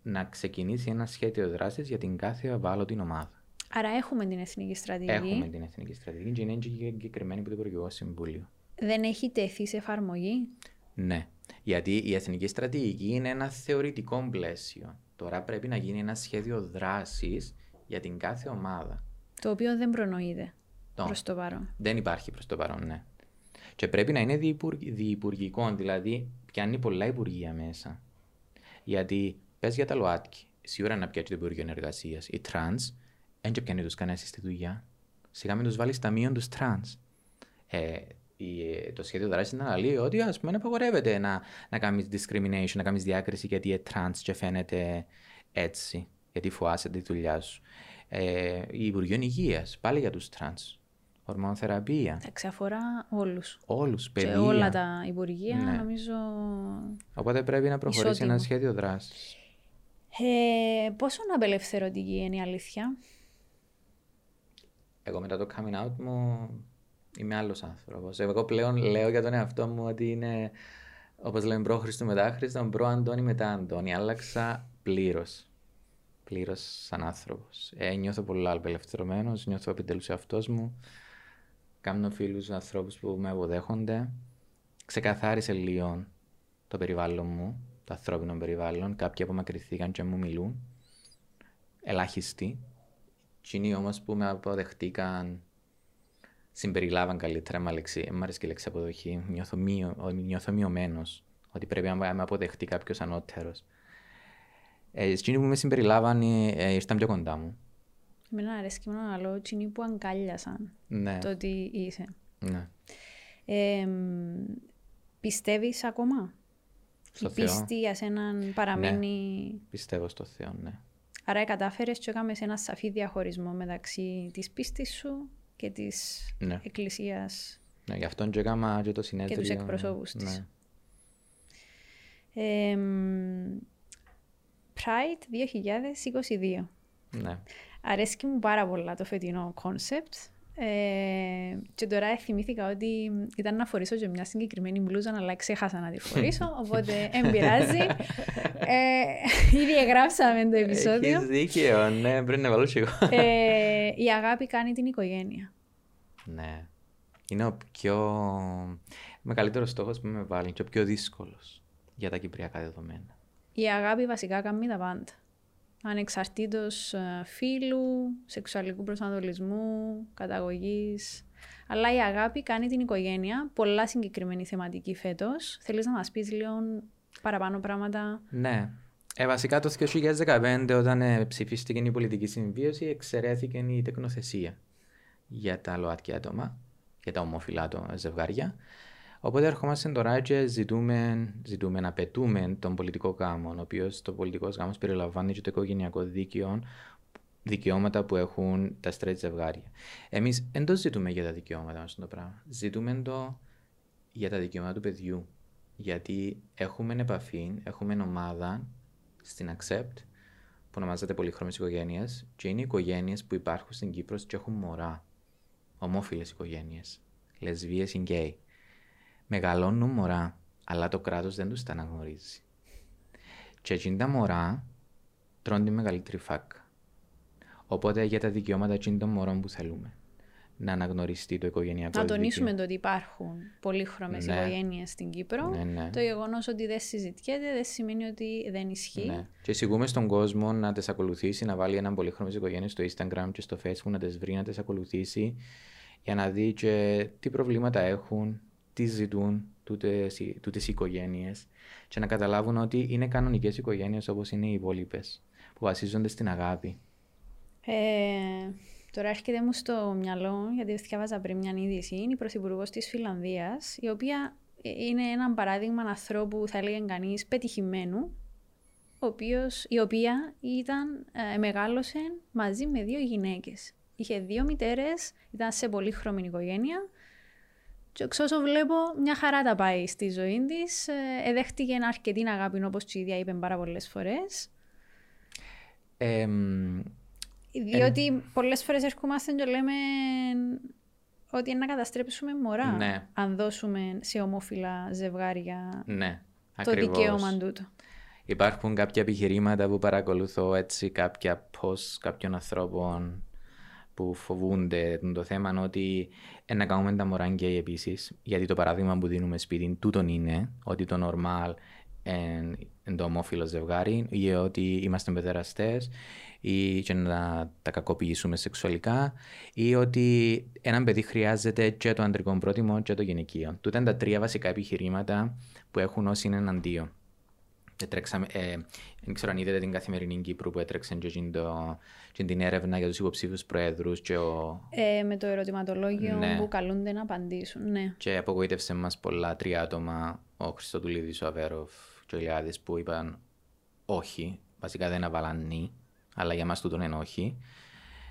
να ξεκινήσει ένα σχέδιο δράσης για την κάθε ευάλωτη ομάδα. Άρα έχουμε την εθνική στρατηγική. Έχουμε την εθνική στρατηγική και είναι εγκεκριμένη από το Υπουργικό Συμβούλιο. Δεν έχει τεθεί σε εφαρμογή; Ναι. Γιατί η εθνική στρατηγική είναι ένα θεωρητικό πλαίσιο. Τώρα πρέπει να γίνει ένα σχέδιο δράσης για την κάθε ομάδα. Το οποίο δεν προνοείται προς το παρόν. Δεν υπάρχει προς το παρόν, ναι. Και πρέπει να είναι διυπουργικό, δηλαδή πιάνει πολλά υπουργεία μέσα. Γιατί πες για τα ΛΟΑΤΚΙ, σίγουρα να πιάσει το Υπουργείο Εργασίας. Οι τρανς, δεν πιάνει τους κανένας στη δουλειά. Σιγά μην τους βάλεις ταμία τους τρανς. Ε, το σχέδιο δράσης να λέει ότι ας πούμε απαγορεύεται να, να κάνεις discrimination, να κάνεις διάκριση γιατί είναι trans και φαίνεται έτσι, γιατί φοάσαι τη δουλειάς σου. Ε, η Υπουργείο Υγείας, πάλι για τους trans. Ορμονοθεραπεία. Εντάξει, αφορά όλους. Όλους, παιδιά. Και όλα τα υπουργεία, ναι. νομίζω. Οπότε πρέπει να προχωρήσει ισότιμο. ένα σχέδιο δράσης. Ε, πόσο απελευθερωτική είναι η αλήθεια; Εγώ μετά το coming out μου είμαι άλλος άνθρωπος. Εγώ πλέον λέω για τον εαυτό μου ότι είναι, όπως λέμε, προ Χριστού μετά Χριστό, προ Αντώνη μετά Αντώνη. Άλλαξα πλήρως. Πλήρως σαν άνθρωπος. Ε, νιώθω πολύ απελευθερωμένος, νιώθω επιτέλους εαυτός μου. Κάνω φίλους ανθρώπους που με αποδέχονται. Ξεκαθάρισε λίγο το περιβάλλον μου, το ανθρώπινο περιβάλλον. Κάποιοι απομακρυνθήκαν και μου μιλούν. Ελάχιστοι. Κοινοί όμως που με αποδεχτήκαν συμπεριλάβαν καλύτερα με λέξη. Μ' αρέσει και η λέξη αποδοχή. Νιώθω, μειω, νιώθω μειωμένος. Ότι πρέπει να με αποδεχτεί κάποιος ανώτερος. Ε, εκείνοι που με συμπεριλάβαν ε, ήρθαν πιο κοντά μου. Εμένα αρέσει και μόνο άλλο εκείνοι που αγκάλιασαν ναι. το ότι είσαι. Ναι. Ε, πιστεύεις ακόμα; Στο η πίστη για σέναν παραμένει... Ναι. Πιστεύω στο Θεό, ναι. Άρα κατάφερες και έκαμες ένα σαφή διαχωρισμό μεταξύ της πίστης σου και της ναι. εκκλησίας. Ναι, γι' αυτόν και έκανα και το συνέδριο. Και τους εκπροσώπους της. Ναι. Ε, Pride 2022. Ναι. Αρέσκει μου πάρα πολλά το φετινό concept. Ε, και τώρα θυμήθηκα ότι ήταν να φορήσω και μια συγκεκριμένη μπλούζα, αλλά ξέχασα να τη φορήσω, οπότε δεν πειράζει. Ε, ήδη εγγράψαμε το επεισόδιο. Έχεις δίκαιο, ναι, πρέπει να βάλω και εγώ. Ε, η αγάπη κάνει την οικογένεια. Ναι. Είναι ο πιο μεγαλύτερος στόχος που με βάλει και ο πιο δύσκολος για τα κυπριακά δεδομένα. Η αγάπη βασικά κάνει τα πάντα ανεξαρτήτως ε, φίλου, σεξουαλικού προσανατολισμού, καταγωγής. Αλλά η αγάπη κάνει την οικογένεια, πολλά συγκεκριμένη θεματική φέτος. Θέλεις να μας πεις λίγο παραπάνω πράγματα; Ναι. Ε, βασικά το 2015 όταν ε, ψηφίστηκε η πολιτική συμβίωση εξαιρέθηκε η τεκνοθεσία για τα ΛΟΑΤΚΙ άτομα, για τα ομόφυλα ζευγάρια. Οπότε ερχόμαστε τώρα και ζητούμε, ζητούμε να πετούμε τον πολιτικό γάμο, ο οποίος το πολιτικός γάμος περιλαμβάνει και το οικογενειακό δίκαιο, δικαιώματα που έχουν τα straight ζευγάρια. Εμείς δεν το ζητούμε για τα δικαιώματα μας το πράγμα. Ζητούμε το για τα δικαιώματα του παιδιού. Γιατί έχουμε επαφή, έχουμε ομάδα στην Accept που ονομάζεται Πολύχρωμες Οικογένειες και είναι οικογένειες που υπάρχουν στην Κύπρο και έχουν μωρά. Ομόφυλες οικογένειες. Λεσβείε ή γκέι μεγαλώνουν μωρά, αλλά το κράτος δεν τους τα αναγνωρίζει. Και εκείνη τα μωρά τρώνε τη μεγαλύτερη φάκα. Οπότε για τα δικαιώματα εκείνων των μωρών που θέλουμε να αναγνωριστεί το οικογενειακό Να τονίσουμε το ότι υπάρχουν πολύχρωμες ναι. οικογένειες στην Κύπρο. Ναι, ναι. Το γεγονός ότι δεν συζητιέται δεν σημαίνει ότι δεν ισχύει. Ναι. Και συγγούμε στον κόσμο να τις ακολουθήσει, να βάλει έναν πολύχρωμες οικογένειε στο Instagram και στο Facebook, να τις βρει, να τις ακολουθήσει για να δει και τι προβλήματα έχουν, τι ζητούν τούτε οι οικογένειες και να καταλάβουν ότι είναι κανονικές οικογένειες όπως είναι οι υπόλοιπες που βασίζονται στην αγάπη. Ε, Τώρα έρχεται μου στο μυαλό, γιατί διάβαζα πριν μια είδηση, είναι η Πρωθυπουργός της Φιλανδίας, η οποία είναι ένα παράδειγμα ανθρώπου, θα έλεγε κανείς, πετυχημένου, ο οποίος, η οποία ήταν, ε, μεγάλωσε μαζί με δύο γυναίκες. Είχε δύο μητέρες, ήταν σε πολύ χρώμη οικογένεια και εξ όσο βλέπω, μια χαρά τα πάει στη ζωή της. Ε, εδέχτηκε ένα αρκετή αγάπη, όπως η ίδια είπε πάρα πολλές φορές. Ε, Διότι ε, πολλές φορές έρχομαστε και λέμε ότι είναι να καταστρέψουμε μωρά. Ναι. Αν δώσουμε σε ομόφυλα ζευγάρια ναι, το δικαίωμα τούτο. Υπάρχουν κάποια επιχειρήματα που παρακολουθώ έτσι, κάποια πώ κάποιων ανθρώπων που φοβούνται το θέμα ότι να κάνουμε τα μωρά γκέι επίσης. Γιατί το παράδειγμα που δίνουμε σπίτι τούτον είναι ότι το normal είναι το ομόφυλο ζευγάρι ή ότι είμαστε παιδεραστές ή και να τα κακοποιήσουμε σεξουαλικά ή ότι ένα παιδί χρειάζεται και το αντρικό πρότιμο και το γυναικείο. Τούτα είναι τα τρία βασικά επιχειρήματα που έχουν όσοι είναι εναντίον. Έτρεξαμε, ε, δεν ξέρω αν είδατε την καθημερινή Κύπρου που έτρεξε και, το, και την έρευνα για τους υποψήφιους προέδρους και ο... ε, με το ερωτηματολόγιο ναι. που καλούνται να απαντήσουν, ναι. Και απογοήτευσε μας πολλά τρία άτομα, ο Χριστοτουλίδης, ο Αβέροφ και ο Ηλιάδης που είπαν όχι, βασικά δεν αβαλαν νη, αλλά για μας τούτον είναι όχι,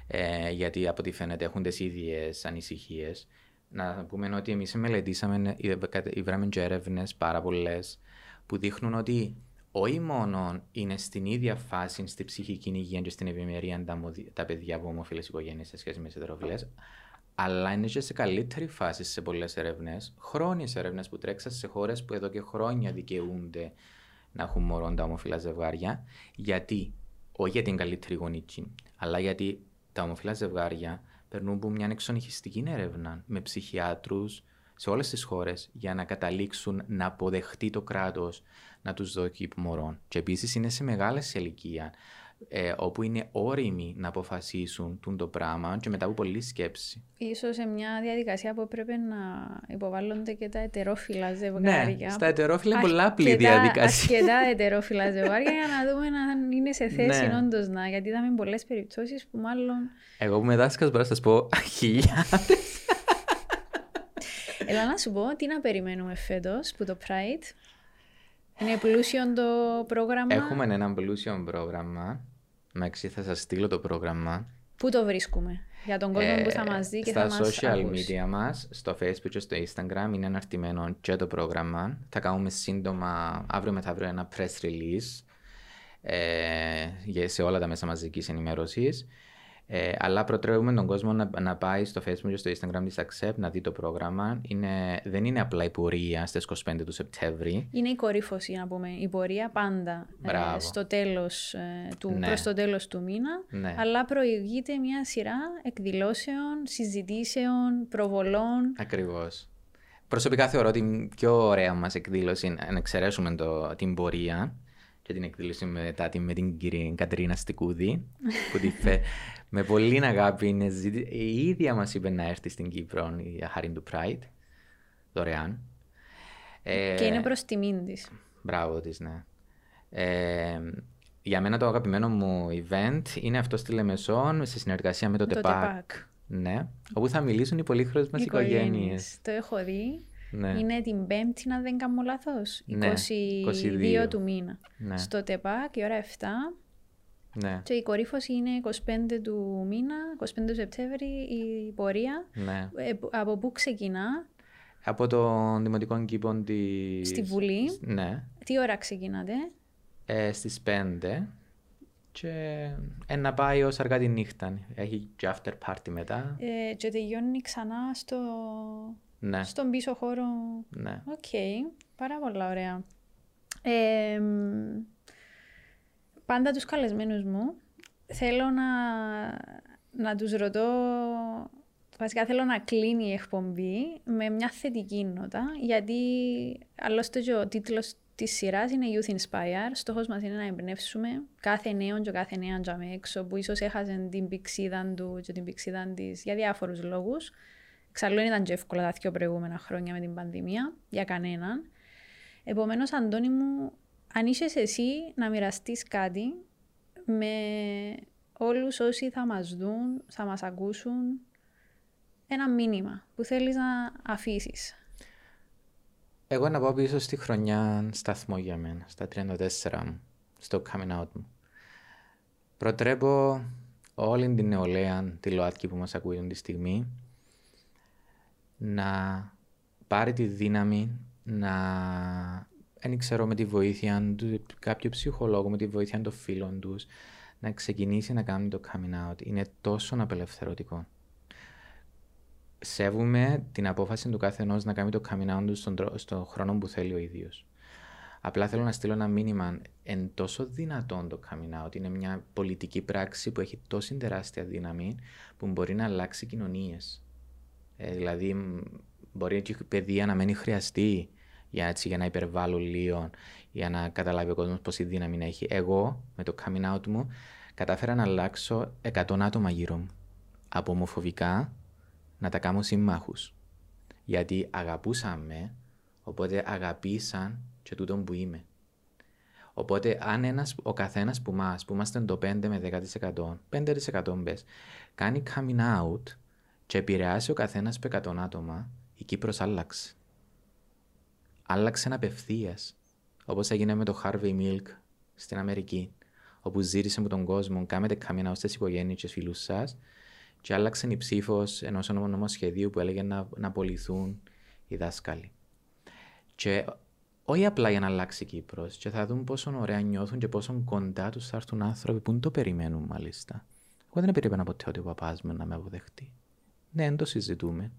ε, γιατί από ό,τι φαίνεται έχουν τις ίδιες ανησυχίες. Να πούμε ότι εμείς μελετήσαμε, βράμε και έρευνες πάρα πολλές που δείχνουν ότι όχι μόνο είναι στην ίδια φάση στη ψυχική υγεία και στην ευημερία τα, τα παιδιά από ομοφυλές οικογένειες σε σχέση με τις ετεροφιλέ, αλλά είναι και σε καλύτερη φάση σε πολλές ερευνές, χρόνιες ερευνές που τρέξαν σε χώρες που εδώ και χρόνια δικαιούνται να έχουν μωρό τα ομοφυλά ζευγάρια. Γιατί, όχι για την καλύτερη γονική, αλλά γιατί τα ομοφυλά ζευγάρια περνούν από μια εξονυχιστική έρευνα με ψυχιάτρους σε όλες τις χώρες για να καταλήξουν να αποδεχτεί το κράτος να τους δώσει μωρών. Και επίσης είναι σε μεγάλε ηλικία, ε, όπου είναι όριμοι να αποφασίσουν το πράγμα και μετά από πολλή σκέψη. Ίσως σε μια διαδικασία που πρέπει να υποβάλλονται και τα ετερόφιλα ζευγάρια. Ναι, στα ετερόφιλα είναι πολλά απλή διαδικασία. Αρκετά ετερόφιλα ζευγάρια για να δούμε αν είναι σε θέση ναι. όντως να. Γιατί είδαμε πολλές περιπτώσεις που μάλλον. Εγώ που με δάσκαλος μπορώ να σας πω χιλιάδες. Έλα να σου πω τι να περιμένουμε φέτος που το Pride. Είναι πλούσιο το πρόγραμμα; Έχουμε ένα πλούσιο πρόγραμμα. Μαξί θα σας στείλω το πρόγραμμα. Πού το βρίσκουμε, για τον κόσμο ε, που θα μας δει και θα μας Στα social media μας, στο facebook και στο instagram είναι αναρτημένο και το πρόγραμμα. Θα κάνουμε σύντομα, αύριο μεθαύριο, ένα press release ε, σε όλα τα μέσα μαζικής ενημέρωσης. Ε, αλλά προτρέπουμε τον κόσμο να, να πάει στο Facebook και στο Instagram της Accept να δει το πρόγραμμα. Είναι, δεν είναι απλά η πορεία στις 25 του Σεπτέμβρη. Είναι η κορύφωση, να πούμε. Η πορεία πάντα ε, στο τέλος, ε, του, ναι. προς το τέλος του μήνα. Ναι. Αλλά προηγείται μια σειρά εκδηλώσεων, συζητήσεων, προβολών. Ακριβώς. Προσωπικά θεωρώ ότι η πιο ωραία μας εκδήλωση, αν εξαιρέσουμε το, την πορεία, και την εκδήλωση μετά με την κυρία Κατρίνα Στικούδη που τη φε... με πολύ αγάπη είναι η ίδια μας είπε να έρθει στην Κύπρο για χάρη του Pride δωρεάν και είναι προς τιμήν της μπράβο της ναι ε, για μένα το αγαπημένο μου event είναι αυτό στη Λεμεσόν σε συνεργασία με το, το ΤΕΠΑΚ. Ναι, όπου θα μιλήσουν οι πολύχρονες μας οικογένειες. Το έχω δει. Ναι. Είναι την Πέμπτη, αν δεν κάνω λάθος. 22, 22 του μήνα. Ναι. Στο ΤΕΠΑΚ, η ώρα 7. Ναι. Και η κορύφωση είναι 25 του μήνα, 25 του Σεπτέμβρη, η πορεία. Ναι. Ε, από πού ξεκινά; Από τον Δημοτικό Κήπο τη. Στη Βουλή. Ναι. Τι ώρα ξεκινάτε; Ε, Στις 5 και ε, να πάει ως αργά τη νύχτα. Έχει και after party μετά. Ε, και τελειώνει ξανά στο ναι. Στον πίσω χώρο. Ναι. OK. Okay. Πάρα πολλά ωραία. Ε, πάντα τους καλεσμένους μου θέλω να, να τους ρωτώ Βασικά θέλω να κλείνει η εκπομπή με μια θετική νότα, γιατί άλλωστε και ο τίτλος της σειράς είναι Youth Inspire. Στόχος μας είναι να εμπνεύσουμε κάθε νέο και κάθε νέα τζαμί έξω που ίσως έχασε την πηξίδα του και την πηξίδα της για διάφορους λόγους. Εξάλλου δεν ήταν και εύκολα τα δύο προηγούμενα χρόνια με την πανδημία, για κανέναν. Επομένως, Αντώνη μου, αν είσαι εσύ να μοιραστείς κάτι με όλους όσοι θα μας δουν, θα μας ακούσουν ένα μήνυμα που θέλεις να αφήσεις. Εγώ να πάω πίσω στη χρονιά σταθμό για μένα, στα 34 μου, στο coming out μου. Προτρέπω όλη την νεολαία, τη ΛΟΑΤΚΙ που μας ακούει τη στιγμή, να πάρει τη δύναμη να δεν ξέρω με τη βοήθεια του κάποιου ψυχολόγου, με τη βοήθεια των φίλων τους, να ξεκινήσει να κάνει το coming out. Είναι τόσο απελευθερωτικό. Σέβουμε την απόφαση του καθενό να κάνει το coming out του στον, στον χρόνο που θέλει ο ίδιος. Απλά θέλω να στείλω ένα μήνυμα. Εν τόσο δυνατόν το coming out είναι μια πολιτική πράξη που έχει τόση τεράστια δύναμη που μπορεί να αλλάξει κοινωνίες. Ε, δηλαδή, μπορεί και η παιδεία να μένει χρειαστεί για, έτσι, για να υπερβάλλω λίγο, για να καταλάβει ο κόσμος πόση δύναμη να έχει. Εγώ, με το coming out μου, κατάφερα να αλλάξω 100 άτομα γύρω μου. Από ομοφοβικά να τα κάνω συμμάχους. Γιατί αγαπούσαμε, οπότε αγαπήσαν και τούτον που είμαι. Οπότε, αν ένας, ο καθένας που μας, που είμαστε το 5 με 10%, 5% μπες, κάνει coming out και επηρεάσει ο καθένας με 100 άτομα, η Κύπρος άλλαξε άλλαξε απευθείας. Όπως έγινε με το Harvey Milk στην Αμερική, όπου ζήτησε με τον κόσμο κάμετε καμία στι οικογένειε και φίλους σας, και άλλαξε η ψήφος ενός νομοσχεδίου που έλεγε να, να απολυθούν οι δάσκαλοι. Και όχι απλά για να αλλάξει η Κύπρος, και θα δουν πόσο ωραία νιώθουν και πόσο κοντά τους θα έρθουν άνθρωποι που δεν το περιμένουν μάλιστα. Εγώ δεν περίμενα ποτέ ότι ο παπάς μου να με αποδεχτεί. Ναι, δεν το συζητούμε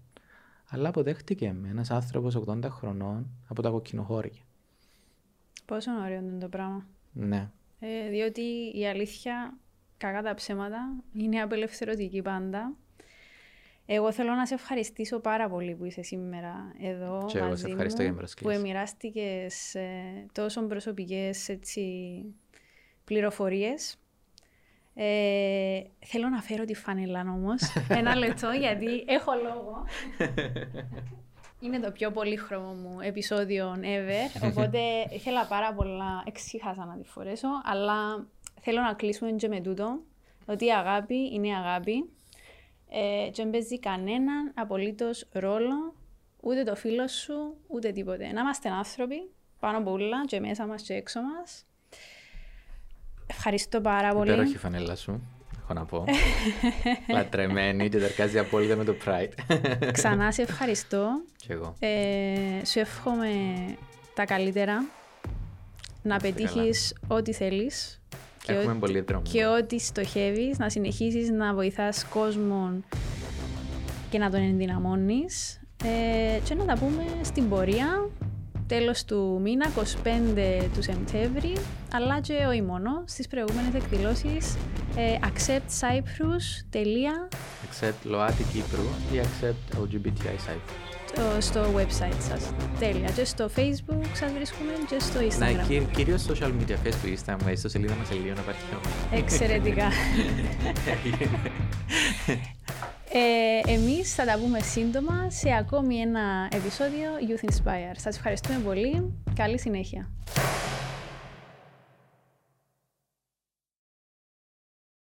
αλλά αποδέχτηκε με ένα άνθρωπος 80 χρονών από τα κοκκινοχώρια. Πόσο ωραίο είναι το πράγμα. Ναι. Ε, διότι η αλήθεια, κακά τα ψέματα, είναι απελευθερωτική πάντα. Εγώ θέλω να σε ευχαριστήσω πάρα πολύ που είσαι σήμερα εδώ και μαζί εγώ ευχαριστώ μου, που εμοιράστηκες ε, τόσο προσωπικές πληροφορίες ε, θέλω να φέρω τη φανελά όμως. Ένα λεπτό γιατί έχω λόγο. Είναι το πιο πολύχρωμο μου επεισόδιο ever. Οπότε ήθελα πάρα πολλά. Εξήχασα να τη φορέσω. Αλλά θέλω να κλείσουμε και με τούτο. Ότι η αγάπη είναι αγάπη. Ε, και δεν παίζει κανέναν απολύτως ρόλο ούτε το φίλο σου, ούτε τίποτε. Να είμαστε άνθρωποι πάνω από όλα και μέσα μας και έξω μας Ευχαριστώ πάρα πολύ. Υπέροχη φανέλα σου, έχω να πω. Λατρεμένη και τερκάζει απόλυτα με το Pride. Ξανά σε ευχαριστώ. Και εγώ. Ε, σου εύχομαι τα καλύτερα. Να πετύχεις ό,τι θέλεις. Και Έχουμε ό,τι, πολύ δρόμο. Και ό,τι στοχεύεις, να συνεχίσεις να βοηθάς κόσμο και να τον ενδυναμώνεις. Ε, και να τα πούμε στην πορεία τέλος του μήνα, 25 του Σεπτέμβρη, αλλά και όχι μόνο, στις προηγούμενες εκδηλώσεις ε, acceptcyprus.com Accept Loati Κύπρου ή Accept LGBTI Cyprus. Στο website σας. Τέλεια. Και στο facebook σας βρίσκουμε και στο instagram. Ναι, κυρίως social media, facebook, instagram, στο σελίδα μας λίγο να υπάρχει Εξαιρετικά. Ε, εμείς θα τα πούμε σύντομα σε ακόμη ένα επεισόδιο Youth Inspire. Σας ευχαριστούμε πολύ. Καλή συνέχεια.